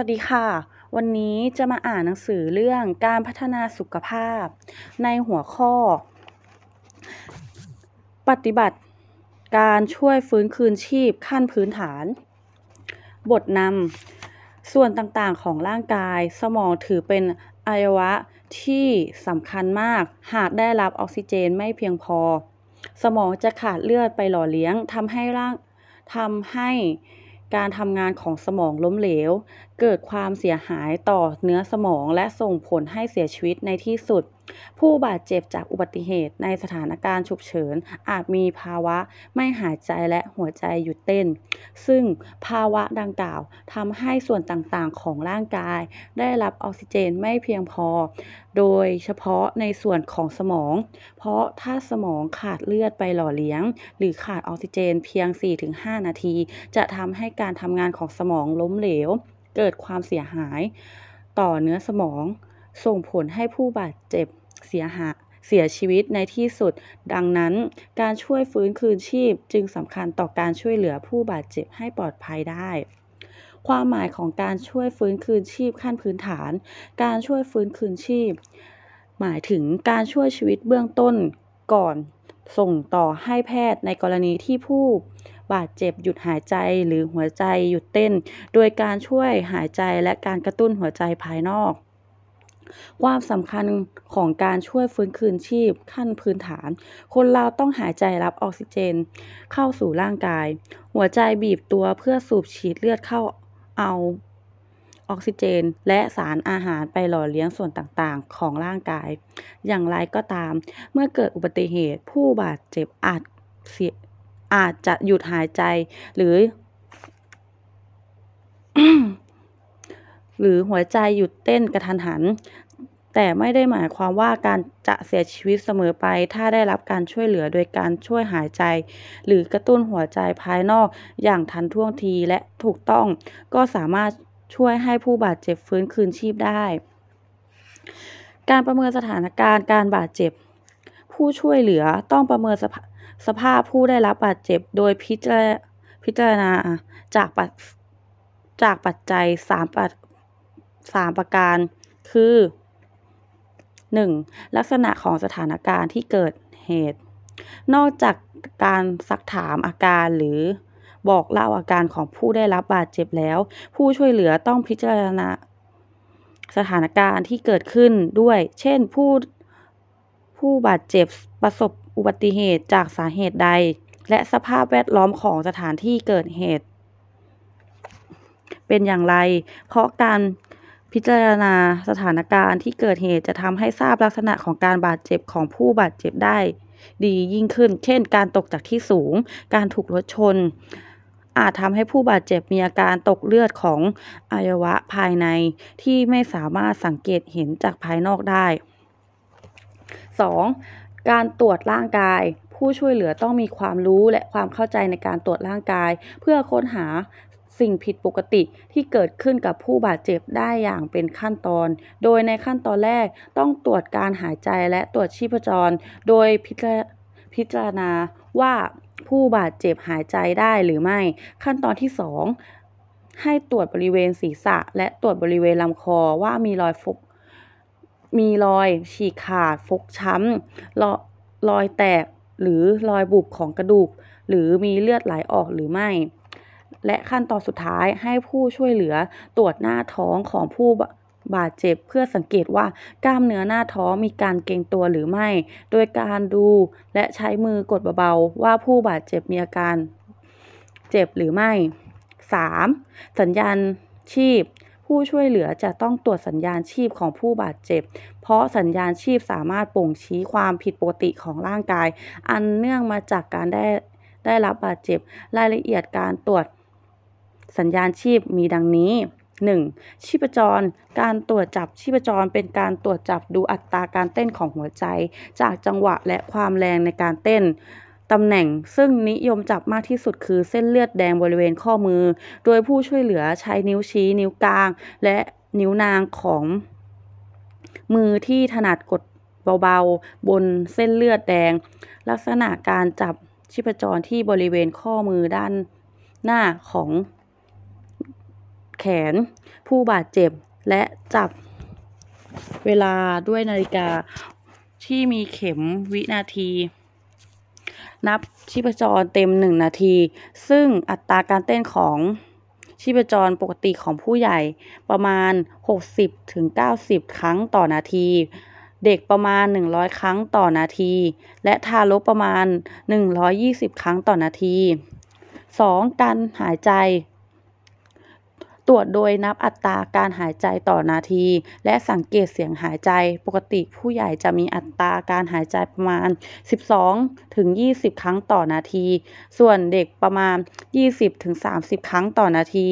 วัสดีค่ะ วันนี้จะมาอ่านหนังสือเรื่องการพัฒนาสุขภาพ ในหัวข้อ ปฏิบัติการช่วยฟื้นคืนชีพขั้นพื้นฐาน บทนำส่วนต่างๆของร่างกายสมองถือเป็นอวัยวะที่สำคัญมากหากได้รับออกซิเจนไม่เพียงพอ สมองจะขาดเลือดไปหล่อเลี้ยงทำให้ร่างทำให้ การทำงานของสมองล้มเหลว เกิดความเสียหายต่อเนื้อสมองและส่งผลให้เสียชีวิตในที่สุด ผู้บาดเจ็บจากอุบัติเหตุในสถานการณ์ฉุกเฉิน อาจมีภาวะไม่หายใจและหัวใจหยุดเต้น ซึ่งภาวะดังกล่าวทำให้ส่วนต่างๆของร่างกาย ได้รับออกซิเจนไม่เพียงพอ โดยเฉพาะในส่วนของสมอง เพราะถ้าสมองขาดเลือดไปหล่อเลี้ยง หรือขาดออกซิเจนเพียง 4-5 นาที จะทำให้การทำงานของสมองล้มเหลว เกิดความเสียหาย ต่อเนื้อสมอง ส่งผลให้ผู้บาดเจ็บเสียหายเสียชีวิตในที่สุด ดังนั้น การช่วยฟื้นคืนชีพจึงสำคัญต่อการช่วยเหลือผู้บาดเจ็บให้ปลอดภัยได้ ความหมายของการช่วยฟื้นคืนชีพขั้นพื้นฐาน การช่วยฟื้นคืนชีพ หมายถึงการช่วยชีวิตเบื้องต้นก่อนส่งต่อให้แพทย์ในกรณีที่ผู้บาดเจ็บหยุดหายใจหรือหัวใจหยุดเต้น โดยการช่วยหายใจและการกระตุ้นหัวใจภายนอก ความสำคัญของการช่วยฟื้นคืนชีพขั้นพื้นฐาน คนเราต้องหายใจรับออกซิเจน เข้าสู่ร่างกาย หัวใจบีบตัวเพื่อสูบฉีดเลือดเข้าเอาออกซิเจน และสารอาหารไปหล่อเลี้ยงส่วนต่างๆ ของร่างกาย อย่างไรก็ตาม เมื่อเกิดอุบัติเหตุผู้บาดเจ็บอาจเสียอาจจะหยุดหายใจหรือ หรือหัวใจหยุดเต้นกระทันหัน แต่ไม่ได้หมายความว่าการจะเสียชีวิตเสมอไป ถ้าได้รับการช่วยเหลือโดยการช่วยหายใจ หรือกระตุ้นหัวใจภายนอกอย่างทันท่วงทีและถูกต้อง ก็สามารถช่วยให้ผู้บาดเจ็บฟื้นคืนชีพได้ การประเมินสถานการณ์การบาดเจ็บ ผู้ช่วยเหลือต้องประเมินสภาสภาพผู้ได้รับบาดเจ็บโดยพิจารพิจารณาจากปัจจากปัจจัยสามปัจ สามประการ คือ 1. ลักษณะของสถานการณ์ที่เกิดเหตุ นอกจากการซักถามอาการหรือบอกเล่าอาการของผู้ได้รับบาดเจ็บแล้ว ผู้ช่วยเหลือต้องพิจารณาสถานการณ์ที่เกิดขึ้นด้วย เช่นผู้ผู้บาดเจ็บประสบอุบัติเหตุจากสาเหตุใด และสภาพแวดล้อมของสถานที่เกิดเหตุ เป็นอย่างไร เพราะการ พิจารณาสถานการณ์ที่เกิดเหตุจะทำให้ทราบลักษณะของการบาดเจ็บของผู้บาดเจ็บได้ ดียิ่งขึ้น เช่น การตกจากที่สูง การถูกรถชน อาจทำให้ผู้บาดเจ็บมีอาการตกเลือดของอวัยวะภายในที่ไม่สามารถสังเกตเห็นจากภายนอกได้ 2. การตรวจร่างกายผู้ช่วยเหลือต้องมีความรู้และความเข้าใจในการตรวจร่างกาย เพื่อค้นหา สิ่งผิดปกติที่เกิดขึ้นกับผู้บาดเจ็บได้อย่างเป็นขั้นตอน โดยในขั้นตอนแรกต้องตรวจการหายใจและตรวจชีพจร โดยพิจารณาว่าผู้บาดเจ็บหายใจได้หรือไม่ ขั้นตอนที่ 2 ให้ตรวจบริเวณศีรษะ และตรวจบริเวณลำคอว่ามีรอยฟก มีรอยฉีกขาดฟกช้ำรอรอยแตกหรือรอยบุบของกระดูก หรือมีเลือดไหลออกหรือไม่ และขั้นตอนสุดท้ายให้ผู้ช่วยเหลือตรวจหน้าท้องของผู้บาดเจ็บเพื่อสังเกตว่ากล้ามเนื้อหน้าท้องมีการเกร็งตัวหรือไม่ โดยการดูและใช้มือกดเบาๆ ว่าผู้บาดเจ็บมีอาการเจ็บหรือไม่ 3. สัญญาณชีพ ผู้ช่วยเหลือจะต้องตรวจสัญญาณชีพของผู้บาดเจ็บ เพราะสัญญาณชีพสามารถบ่งชี้ความผิดปกติของร่างกาย อันเนื่องมาจากการได้ได้รับบาดเจ็บ รายละเอียดการตรวจ สัญญาณชีพมีดังนี้ 1. ชีพจร การตรวจจับชีพจรเป็นการตรวจจับดูอัตราการเต้นของหัวใจ จากจังหวะและความแรงในการเต้นตำแหน่งซึ่งนิยมจับมากที่สุดคือเส้นเลือดแดงบริเวณข้อมือ โดยผู้ช่วยเหลือใช้นิ้วชี้นิ้วกลาง และนิ้วนางของมือที่ถนัดกดเบาๆ บนเส้นเลือดแดง ลักษณะการจับชีพจรที่บริเวณข้อมือด้านหน้าของ แขนผู้บาดเจ็บและจับเวลาด้วยนาฬิกาที่มีเข็มวินาที นับชีพจรเต็มหนึ่งนาที ซึ่งอัตราการเต้นของชีพจรปกติของผู้ใหญ่ประมาณ 60-90 ครั้งต่อนาที เด็กประมาณ 100 ครั้งต่อนาที และทารกประมาณ 120 ครั้งต่อนาที 2. การหายใจ ตรวจโดยนับอัตราการหายใจต่อนาที และสังเกตเสียงหายใจ ปกติผู้ใหญ่จะมีอัตราการหายใจประมาณ 12 ถึง 20 ครั้งต่อนาที ส่วนเด็กประมาณ 20 ถึง 30 ครั้งต่อนาที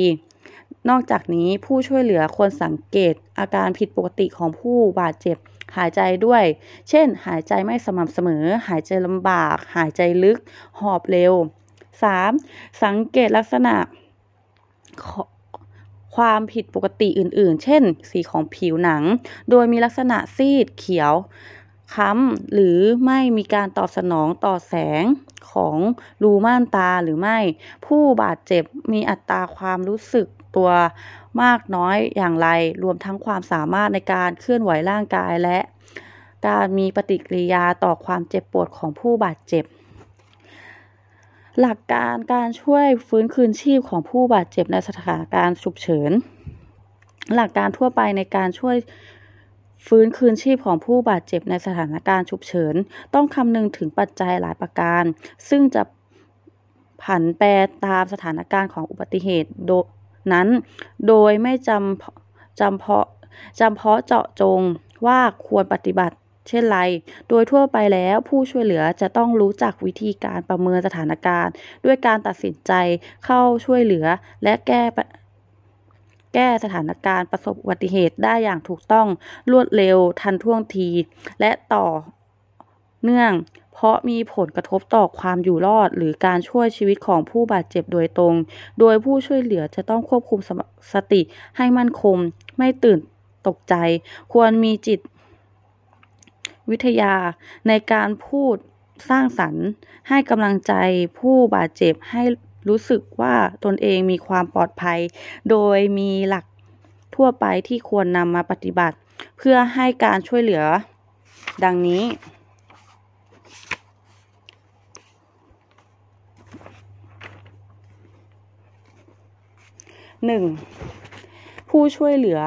นอกจากนี้ผู้ช่วยเหลือควรสังเกตอาการผิดปกติของผู้บาดเจ็บหายใจด้วย เช่น หายใจไม่สม่ำเสมอ หายใจลำบาก หายใจลึก หอบเร็ว 3. สังเกตลักษณะ ความผิดปกติอื่นๆ เช่น สีของผิวหนัง โดยมีลักษณะซีดเขียวค้ำหรือไม่มีการตอบสนองต่อแสงของรูม่านตาหรือไม่ ผู้บาดเจ็บมีอัตราความรู้สึกตัวมากน้อยอย่างไร รวมทั้งความสามารถในการเคลื่อนไหวร่างกายและ การมีปฏิกิริยาต่อความเจ็บปวดของผู้บาดเจ็บ หลักการการช่วยฟื้นคืนชีพของผู้บาดเจ็บในสถานการณ์ฉุกเฉิน หลักการทั่วไปในการช่วยฟื้นคืนชีพของผู้บาดเจ็บในสถานการณ์ฉุกเฉิน ต้องคำนึงถึงปัจจัยหลายประการ ซึ่งจะผันแปรตามสถานการณ์ของอุบัติเหตุนั้น โดยไม่จำจำเพาะจำเพาะเจาะจงว่าควรปฏิบัติ เช่นไร โดยทั่วไปแล้วผู้ช่วยเหลือจะต้องรู้จักวิธีการประเมินสถานการณ์ ด้วยการตัดสินใจเข้าช่วยเหลือและแก้แก้สถานการณ์ประสบอุบัติเหตุได้อย่างถูกต้องรวดเร็วทันท่วงที และต่อเนื่อง เพราะมีผลกระทบต่อความอยู่รอด หรือการช่วยชีวิตของผู้บาดเจ็บโดยตรง โดยผู้ช่วยเหลือจะต้องควบคุมสติให้มั่นคง ไม่ตื่นตกใจ ควรมีจิต วิทยาในการพูดสร้างสรรค์ ให้กำลังใจผู้บาดเจ็บให้รู้สึกว่าตนเองมีความปลอดภัย โดยมีหลักทั่วไปที่ควรนำมาปฏิบัติ เพื่อให้การช่วยเหลือ ดังนี้ 1. ผู้ช่วยเหลือ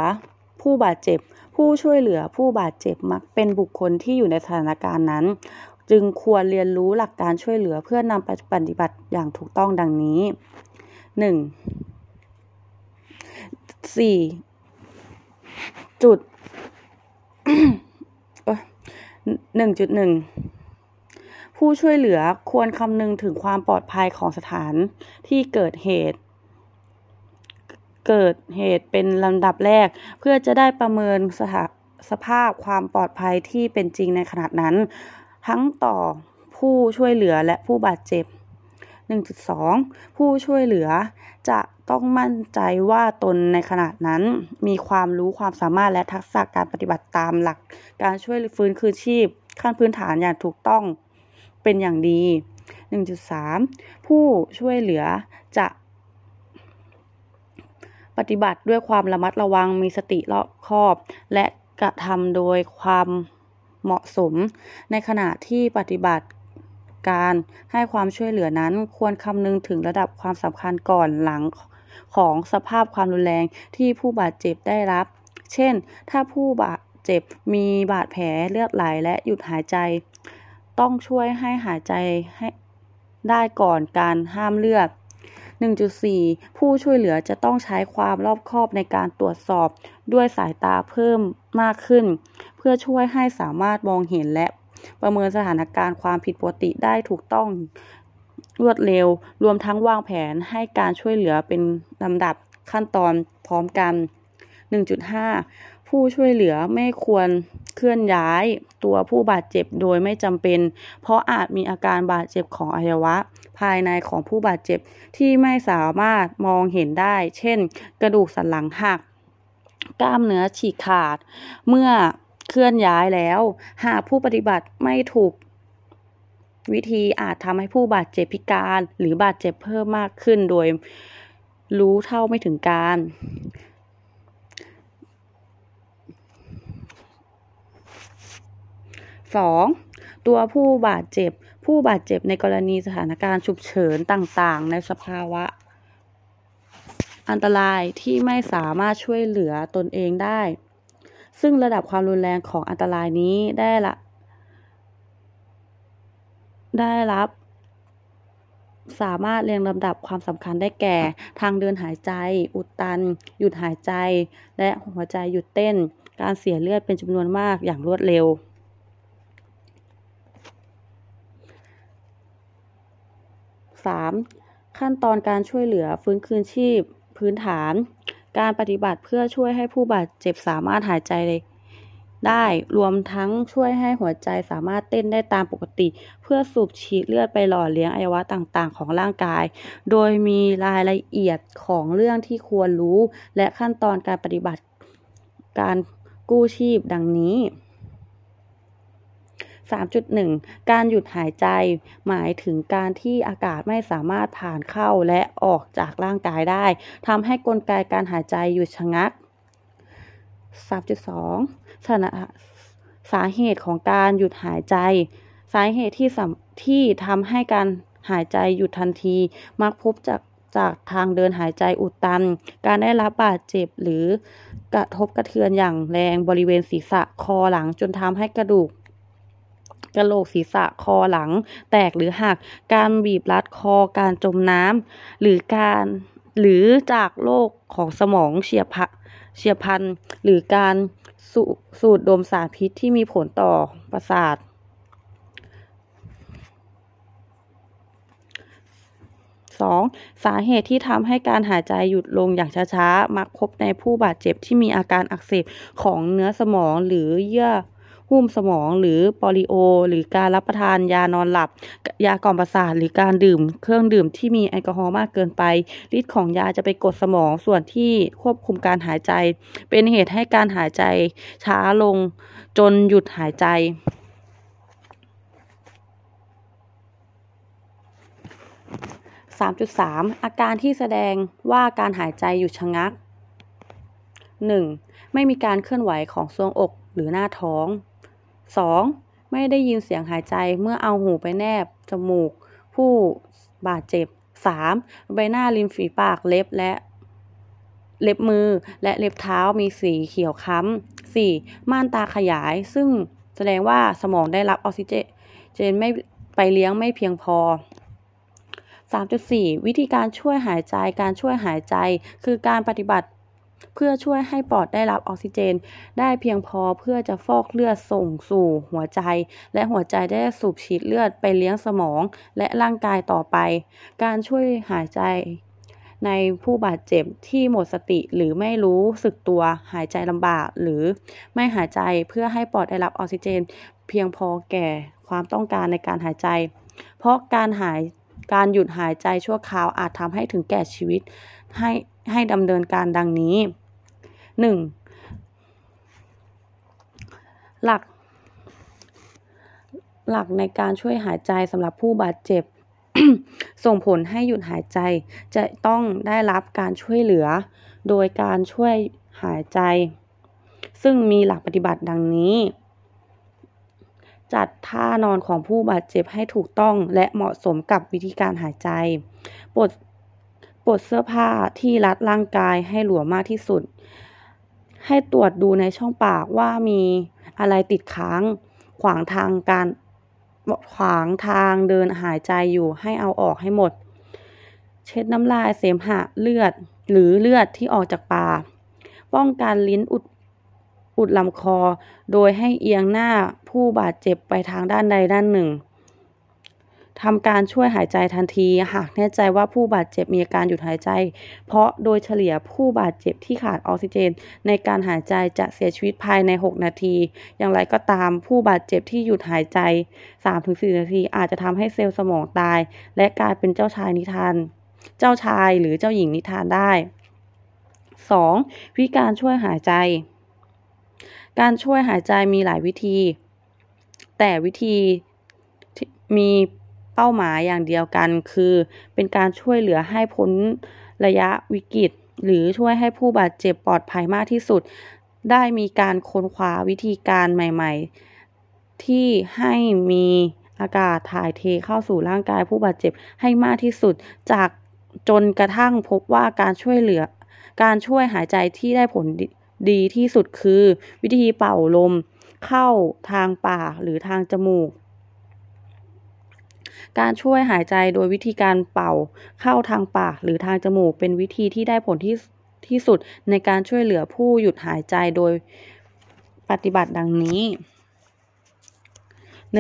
ผู้บาดเจ็บ ผู้ช่วยเหลือผู้บาดเจ็บมักเป็นบุคคลที่อยู่ในสถานการณ์นั้น จึงควรเรียนรู้หลักการช่วยเหลือเพื่อนำไปปฏิบัติอย่างถูกต้องดังนี้ 1. สี่จุดหนึ่งจุดหนึ่งผู้ช่วยเหลือควรคำนึงถึงความปลอดภัยของสถานที่เกิดเหตุ เกิดเหตุเป็นลำดับแรก เพื่อจะได้ประเมินสถาสภาพความปลอดภัยที่เป็นจริงในขณะนั้น ทั้งต่อผู้ช่วยเหลือและผู้บาดเจ็บ 1.2 ผู้ช่วยเหลือจะต้องมั่นใจว่าตนในขณะนั้น มีความรู้ความสามารถและทักษะการปฏิบัติตามหลัก การช่วยฟื้นคืนชีพ ขั้นพื้นฐานอย่างถูกต้องเป็นอย่างดี 1.3 ผู้ช่วยเหลือจะ ปฏิบัติด้วยความระมัดระวังมีสติรอบคอบ และกระทำโดยความเหมาะสม ในขณะที่ปฏิบัติการให้ความช่วยเหลือนั้นควรคำนึงถึงระดับความสำคัญก่อนหลังของสภาพความรุนแรงที่ผู้บาดเจ็บได้รับ เช่น ถ้าผู้บาดเจ็บมีบาดแผลเลือดไหลและหยุดหายใจ ต้องช่วยให้หายใจให้ได้ก่อนการห้ามเลือด 1.4 ผู้ช่วยเหลือจะต้องใช้ความรอบคอบในการตรวจสอบด้วยสายตาเพิ่มมากขึ้น เพื่อช่วยให้สามารถมองเห็นและประเมินสถานการณ์ความผิดปกติได้ถูกต้องรวดเร็ว รวมทั้งวางแผนให้การช่วยเหลือเป็นลำดับขั้นตอนพร้อมกัน 1.5 ผู้ช่วยเหลือไม่ควรเคลื่อนย้ายตัวผู้บาดเจ็บโดยไม่จำเป็น เพราะอาจมีอาการบาดเจ็บของอวัยวะ ภายในของผู้บาดเจ็บที่ไม่สามารถมองเห็นได้ เช่น กระดูกสันหลังหัก กล้ามเนื้อฉีกขาด เมื่อเคลื่อนย้ายแล้ว หากผู้ปฏิบัติไม่ถูกวิธีอาจทำให้ผู้บาดเจ็บพิการ หรือบาดเจ็บเพิ่มมากขึ้นโดยรู้เท่าไม่ถึงการ 2. ตัวผู้บาดเจ็บ ผู้บาดเจ็บในกรณีสถานการณ์ฉุกเฉินต่างๆ ในสภาวะ อันตรายที่ไม่สามารถช่วยเหลือตนเองได้ ซึ่งระดับความรุนแรงของอันตรายนี้ได้ละได้รับ สามารถเรียงลำดับความสำคัญได้แก่ ทางเดินหายใจ อุดตัน หยุดหายใจ และหัวใจหยุดเต้น การเสียเลือดเป็นจำนวนมากอย่างรวดเร็ว 3. ขั้นตอนการช่วยเหลือฟื้นคืนชีพพื้นฐาน การปฏิบัติเพื่อช่วยให้ผู้บาดเจ็บสามารถหายใจได้รวมทั้งช่วยให้หัวใจสามารถเต้นได้ตามปกติ เพื่อสูบฉีดเลือดไปหล่อเลี้ยงอวัยวะต่างๆ ของร่างกาย โดยมีรายละเอียดของเรื่องที่ควรรู้ และขั้นตอนการปฏิบัติการกู้ชีพดังนี้ 3.1 การหยุดหายใจ หมายถึงการที่อากาศไม่สามารถผ่านเข้าและออกจากร่างกายได้ทำให้กลไกการหายใจหยุดชะงัก 3.2สาเหตุของการหยุดหายใจ สาเหตุที่ที่ทำให้การหายใจหยุดทันที มักพบจากจากทางเดินหายใจอุดตัน การได้รับบาดเจ็บหรือกระทบกระเทือนอย่างแรงบริเวณศีรษะคอหลังจนทำให้กระดูก กระโหลกศีรษะคอหลัง แตกหรือหัก การบีบรัดคอการจมน้ำหรือการหรือจากโรคของสมองเฉียบเฉียบพันหรือการสสูดดมสารพิษที่มีผลต่อประสาท 2. สาเหตุที่ทำให้การหายใจหยุดลงอย่างช้าๆ มักพบในผู้บาดเจ็บที่มีอาการอักเสบของเนื้อสมองหรือเยื่อ หุ้มสมองหรือปอลิโอ หรือการรับประทานยานอนหลับ ยากล่อมประสาทหรือการดื่ม เครื่องดื่มที่มีแอลกอฮอล์มากเกินไปฤทธิ์ของยาจะไปกดสมองส่วนที่ควบคุมการหายใจ เป็นเหตุให้การหายใจช้าลงจนหยุดหายใจ3.3 อาการที่แสดงว่าการหายใจหยุดชะงัก 1. ไม่มีการเคลื่อนไหวของทรวงอกหรือหน้าท้อง 2. ไม่ได้ยินเสียงหายใจเมื่อเอาหูไปแนบ จมูก ผู้บาดเจ็บ 3. ใบหน้าริมฝีปากเล็บและเล็บมือและเล็บเท้ามีสีเขียวค้ำ 4. ม่านตาขยาย ซึ่งแสดงว่าสมองได้รับออกซิเจนไม่ไปเลี้ยงไม่เพียงพอ 3.4 วิธีการช่วยหายใจ การช่วยหายใจ คือการปฏิบัติ เพื่อช่วยให้ปอดได้รับออกซิเจน ได้เพียงพอเพื่อจะฟอกเลือดส่งสู่หัวใจ และหัวใจได้สูบฉีดเลือดไปเลี้ยงสมองและร่างกายต่อไป การช่วยหายใจในผู้บาดเจ็บที่หมดสติหรือไม่รู้สึกตัวหายใจลำบาก หรือไม่หายใจเพื่อให้ปอดได้รับออกซิเจน เพียงพอแก่ความต้องการในการหายใจ เพราะการหายการหยุดหายใจชั่วคราวอาจทำให้ถึงแก่ชีวิต ให้ให้ดำเนินการดังนี้ 1. หลัก หลักในการช่วยหายใจสำหรับผู้บาดเจ็บ ส่งผลให้หยุดหายใจจะต้องได้รับการช่วยเหลือ โดยการช่วยหายใจ ซึ่งมีหลักปฏิบัติดังนี้จัดท่านอนของผู้บาดเจ็บให้ถูกต้องและเหมาะสมกับวิธีการหายใจปลด ปลดเสื้อผ้าที่รัดร่างกายให้หลวมมากที่สุด ให้ตรวจดูในช่องปากว่ามีอะไรติดค้าง ขวางทางการขวางทางเดินหายใจอยู่ให้เอาออกให้หมด เช็ดน้ำลายเสมหะเลือดหรือเลือดที่ออกจากปากป้องกันลิ้นอุดอุดลำคอ โดยให้เอียงหน้าผู้บาดเจ็บไปทางด้านใดด้านหนึ่ง ทำการช่วยหายใจทันที หากแน่ใจว่าผู้บาดเจ็บมีอาการหยุดหายใจ เพราะโดยเฉลี่ยผู้บาดเจ็บที่ขาดออกซิเจน ในการหายใจจะเสียชีวิตภายใน 6 นาที อย่างไรก็ตามผู้บาดเจ็บที่หยุดหายใจ 3-4 นาที อาจจะทำให้เซลล์สมองตาย และกลายเป็นเจ้าชายนิทาน เจ้าชายหรือเจ้าหญิงนิทานได้ 2. วิธีการช่วยหายใจ การช่วยหายใจมีหลายวิธี แต่วิธีมี เป้าหมายอย่างเดียวกันคือ เป็นการช่วยเหลือให้พ้นระยะวิกฤต หรือช่วยให้ผู้บาดเจ็บปลอดภัยมากที่สุด ได้มีการค้นคว้าวิธีการใหม่ ๆ ที่ให้มีอากาศถ่ายเทเข้าสู่ร่างกายผู้บาดเจ็บให้มากที่สุด จากจนกระทั่งพบว่าการช่วยเหลือ การช่วยหายใจที่ได้ผลดีที่สุดคือ วิธีเป่าลม เข้าทางปากหรือทางจมูก การช่วยหายใจโดยวิธีการเป่าเข้าทางปากหรือทางจมูก เป็นวิธีที่ได้ผลที่ที่สุดในการช่วยเหลือผู้หยุดหายใจโดยปฏิบัติดังนี้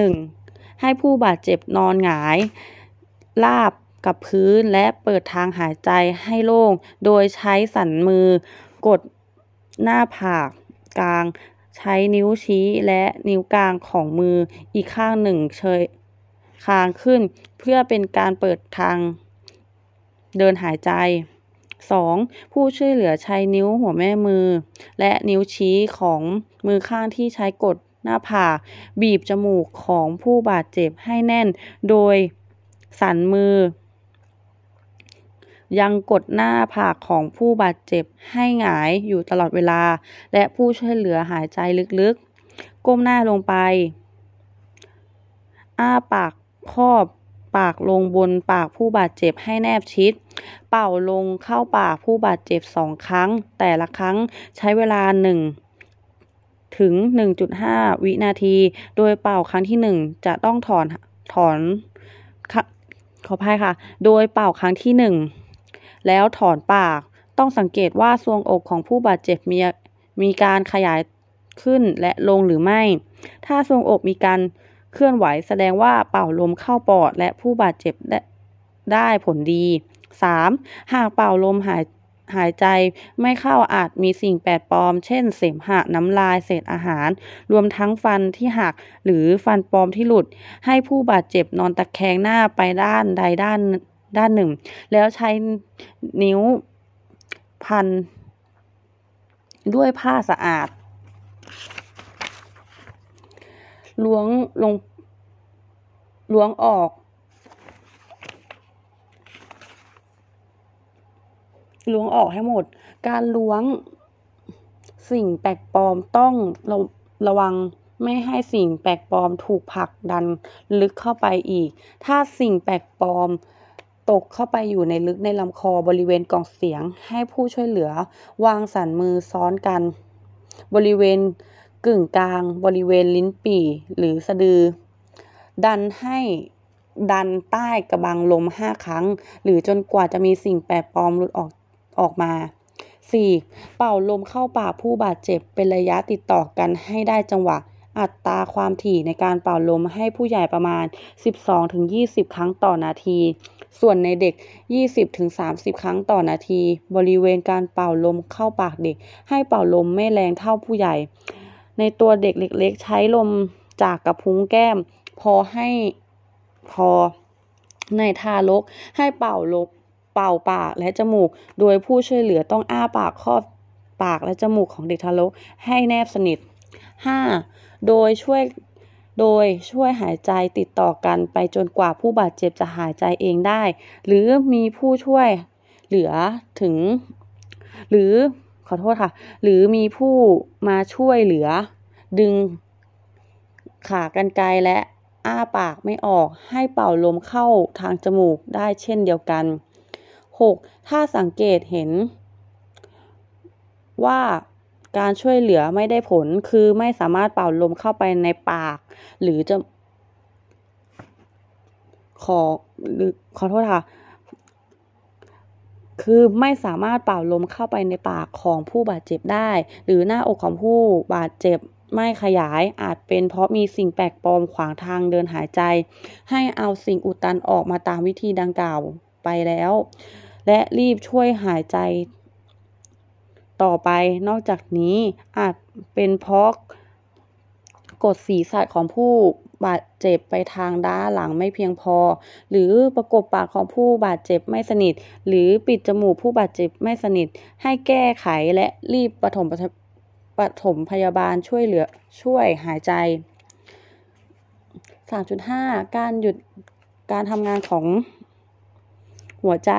1. ให้ผู้บาดเจ็บนอนหงายราบกับพื้นและเปิดทางหายใจให้โล่ง โดยใช้สันมือกดหน้าผากกลาง ใช้นิ้วชี้และนิ้วกลางของมืออีกข้างหนึ่งเชย คางขึ้น เพื่อเป็นการเปิดทางเดินหายใจ 2. ผู้ช่วยเหลือใช้นิ้วหัวแม่มือ และนิ้วชี้ของมือข้างที่ใช้กดหน้าผากบีบจมูกของผู้บาดเจ็บให้แน่น โดยสันมือ ยังกดหน้าผากของผู้บาดเจ็บให้หงายอยู่ตลอดเวลา และผู้ช่วยเหลือหายใจลึกๆ ก้มหน้าลงไป อ้าปาก ครอบปากลงบนปากผู้บาดเจ็บให้แนบชิด เป่าลงเข้าปากผู้บาดเจ็บสองครั้ง แต่ละครั้งใช้เวลาหนึ่งถึง 1.5 วินาที โดยเป่าครั้งที่หนึ่งจะต้องถอนถอนขออภัยค่ะ โดยเป่าครั้งที่หนึ่งแล้วถอนปาก ต้องสังเกตว่าทรวงอกของผู้บาดเจ็บมีมีการขยายขึ้นและลงหรือไม่ ถ้าทรวงอกมีการ เคลื่อนไหวแสดงว่าเป่าลมเข้าปอด และผู้บาดเจ็บได้ได้ผลดี 3. หากเป่าลมหายหายใจไม่เข้าอาจมีสิ่งแปลกปลอม เช่น เสมหะน้ำลายเศษอาหาร รวมทั้งฟันที่หักหรือฟันปลอมที่หลุด ให้ผู้บาดเจ็บนอนตะแคงหน้าไปด้านใดด้านด้านหนึ่ง แล้วใช้นิ้วพันด้วยผ้าสะอาด ล้วงลงล้วงออก ล้วงออกให้หมด การล้วงสิ่งแปลกปลอมต้องระระวังไม่ให้สิ่งแปลกปลอมถูกผลักดันลึกเข้าไปอีก ถ้าสิ่งแปลกปลอมตกเข้าไปอยู่ในลึกในลำคอบริเวณกล่องเสียงให้ผู้ช่วยเหลือ วางสันมือซ้อนกัน บริเวณ กึ่งกลางบริเวณลิ้นปี่หรือสะดือ ดันให้ดันใต้กระบังลมห้าครั้ง หรือจนกว่าจะมีสิ่งแปลกปลอมหลุดออกออกมา 4. เป่าลมเข้าปากผู้บาดเจ็บเป็นระยะติดต่อกันให้ได้จังหวะ อัตราความถี่ในการเป่าลมให้ผู้ใหญ่ประมาณ 12-20 ครั้งต่อนาที ส่วนในเด็ก 20-30 ครั้งต่อนาที บริเวณการเป่าลมเข้าปากเด็ก ให้เป่าลมไม่แรงเท่าผู้ใหญ่ ในตัวเด็กเล็กๆ ใช้ลมจากกระพุ้งแก้ม พอให้พอในทารกให้เป่าลมเป่าปากและจมูก โดยผู้ช่วยเหลือต้องอ้าปากครอบปากและจมูกของเด็กทารกให้แนบสนิท 5. โดยช่วยโดยช่วยหายใจติดต่อกันไปจนกว่าผู้บาดเจ็บจะหายใจเองได้ หรือมีผู้ช่วยเหลือถึง หรือ ขอโทษค่ะ หรือมีผู้มาช่วยเหลือ ดึงขากรรไกรและอ้าปากไม่ออกให้เป่าลมเข้าทางจมูกได้เช่นเดียวกัน 6. ถ้าสังเกตเห็น ว่าการช่วยเหลือไม่ได้ผลคือไม่สามารถเป่าลมเข้าไปในปาก หรือจะขอหรือขอโทษค่ะ คือไม่สามารถเป่าลมเข้าไปในปากของผู้บาดเจ็บได้ หรือหน้าอกของผู้บาดเจ็บไม่ขยายอาจเป็นเพราะมีสิ่งแปลกปลอมขวางทางเดินหายใจ ให้เอาสิ่งอุดตันออกมาตามวิธีดังกล่าวไปแล้ว และรีบช่วยหายใจต่อไปนอกจากนี้อาจเป็นเพราะกดศีรษะของผู้ บาดเจ็บไปทางด้านหลังไม่เพียงพอ หรือประกบปากของผู้บาดเจ็บไม่สนิท หรือปิดจมูกผู้บาดเจ็บไม่สนิท ให้แก้ไขและรีบปฐมปฐมพยาบาลช่วยเหลือช่วยหายใจ 3.5 การหยุดการทำงานของหัวใจ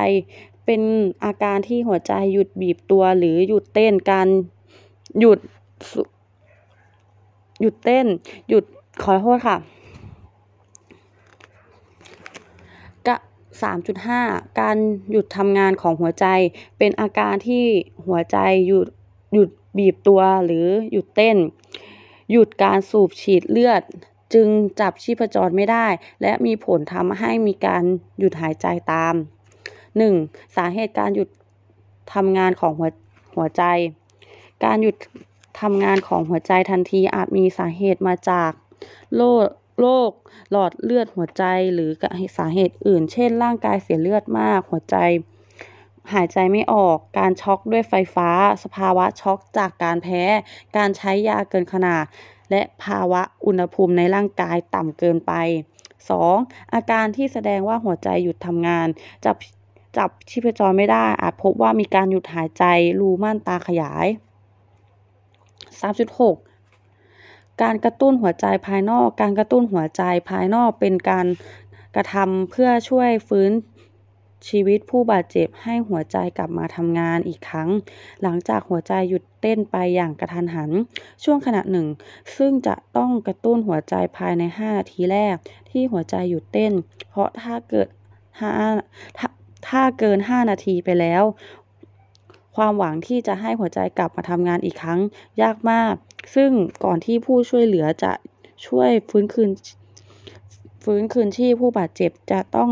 เป็นอาการที่หัวใจหยุดบีบตัวหรือหยุดเต้นการหยุดหยุดเต้น หยุด ขอโทษค่ะกะ3.5 การหยุดทำงานของหัวใจ เป็นอาการที่หัวใจหยุดหยุดบีบตัวหรือหยุดเต้น หยุดการสูบฉีดเลือด จึงจับชีพจรไม่ได้ และมีผลทำให้มีการหยุดหายใจตาม 1. สาเหตุการหยุดทำงานของหัวหัวใจ การหยุดทำงานของหัวใจทันทีอาจมีสาเหตุมาจาก โรคโรคหลอดเลือดหัวใจหรือสาเหตุอื่น เช่น ร่างกายเสียเลือดมาก หัวใจ หายใจไม่ออก การช็อกด้วยไฟฟ้า สภาวะช็อกจากการแพ้ การใช้ยาเกินขนาด และภาวะอุณหภูมิในร่างกายต่ำเกินไป 2. อาการที่แสดงว่าหัวใจหยุดทำงาน จับจับชีพจรไม่ได้ อาจพบว่ามีการหยุดหายใจ รูม่านตาขยาย 3.6 การกระตุ้นหัวใจภายนอก การกระตุ้นหัวใจภายนอกเป็นการกระทำเพื่อช่วยฟื้นชีวิตผู้บาดเจ็บให้หัวใจกลับมาทำงานอีกครั้ง หลังจากหัวใจหยุดเต้นไปอย่างกระทันหัน ช่วงขณะหนึ่ง ซึ่งจะต้องกระตุ้นหัวใจภายใน 5 นาทีแรก ที่หัวใจหยุดเต้น เพราะถ้าเกิด5ถ้าถ้าเกิน 5 นาทีไปแล้ว ความหวังที่จะให้หัวใจกลับมาทำงานอีกครั้ง ยากมาก ซึ่งก่อนที่ผู้ช่วยเหลือจะช่วยฟื้นคืนฟื้นคืนชีพผู้บาดเจ็บจะต้อง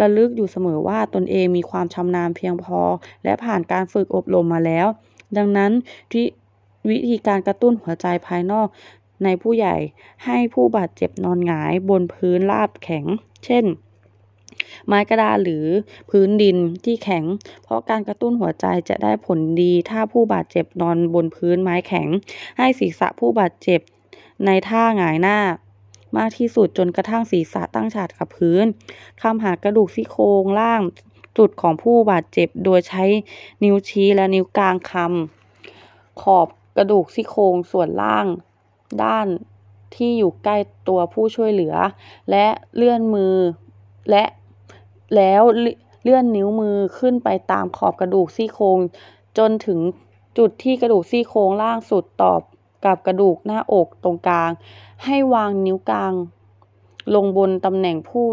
ระลึกอยู่เสมอว่าตนเองมีความชำนาญเพียงพอ และผ่านการฝึกอบรมมาแล้ว ดังนั้นวิธีการกระตุ้นหัวใจภายนอกในผู้ใหญ่ให้ผู้บาดเจ็บนอนหงายบนพื้นราบแข็ง เช่น ไม้กระดาษหรือพื้นดินที่แข็ง เพราะการกระตุ้นหัวใจจะได้ผลดีถ้าผู้บาดเจ็บนอนบนพื้นไม้แข็ง ให้ศีรษะผู้บาดเจ็บในท่าหงายหน้ามากที่สุดจนกระทั่งศีรษะตั้งฉาดกับพื้นคำหากระดูกซี่โครงล่างจุดของผู้บาดเจ็บโดยใช้นิ้วชี้และนิ้วกลางคำขอบกระดูกซี่โครงส่วนล่างด้านที่อยู่ใกล้ตัวผู้ช่วยเหลือ และเลื่อนมือและ แล้วเลื่อนนิ้วมือขึ้นไปตามขอบกระดูกซี่โครง จนถึงจุดที่กระดูกซี่โครงล่างสุดตอบกับกระดูกหน้าอกตรงกลาง ให้วางนิ้วกลาง ลงบนตำแหน่งผู้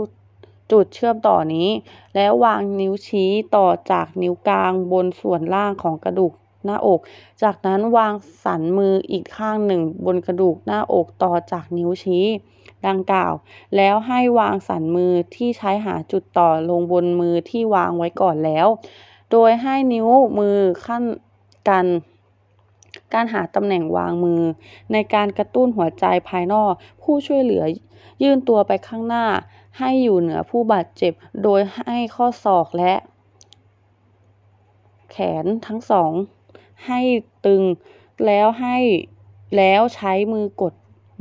จุดเชื่อมต่อนี้ แล้ววางนิ้วชี้ต่อจากนิ้วกลางบนส่วนล่างของกระดูกหน้าอก จากนั้นวางสันมืออีกข้างหนึ่งบนกระดูกหน้าอกต่อจากนิ้วชี้ ดังกล่าว แล้วให้วางสันมือที่ใช้หาจุดต่อลงบนมือที่วางไว้ก่อนแล้ว โดยให้นิ้วมือขั้นกันการหาตำแหน่งวางมือ ในการกระตุ้นหัวใจภายนอก ผู้ช่วยเหลือยื่นตัวไปข้างหน้า ให้อยู่เหนือผู้บาดเจ็บ โดยให้ข้อศอกและ แขนทั้งสอง ให้ตึงแล้วให้แล้วใช้มือกด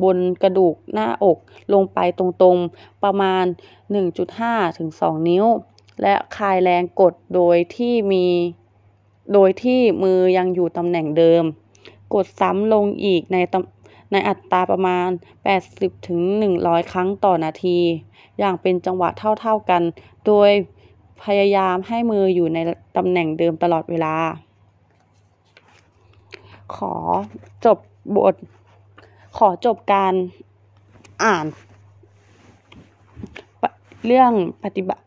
บนกระดูกหน้าอกลงไปตรงๆ ประมาณ 1.5 ถึง 2 นิ้ว และคลายแรงกดโดยที่มี โดยที่มือยังอยู่ตำแหน่งเดิม กดซ้ำลงอีกในในอัตราประมาณ 80 ถึง 100 ครั้งต่อนาที อย่างเป็นจังหวะเท่าๆกัน โดยพยายามให้มืออยู่ในตำแหน่งเดิมตลอดเวลา ขอจบบท ขอจบการอ่าน เรื่องปฏิบัติ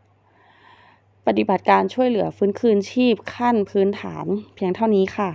ปฏิบัติการช่วยเหลือฟื้นคืนชีพขั้นพื้นฐานเพียงเท่านี้ค่ะ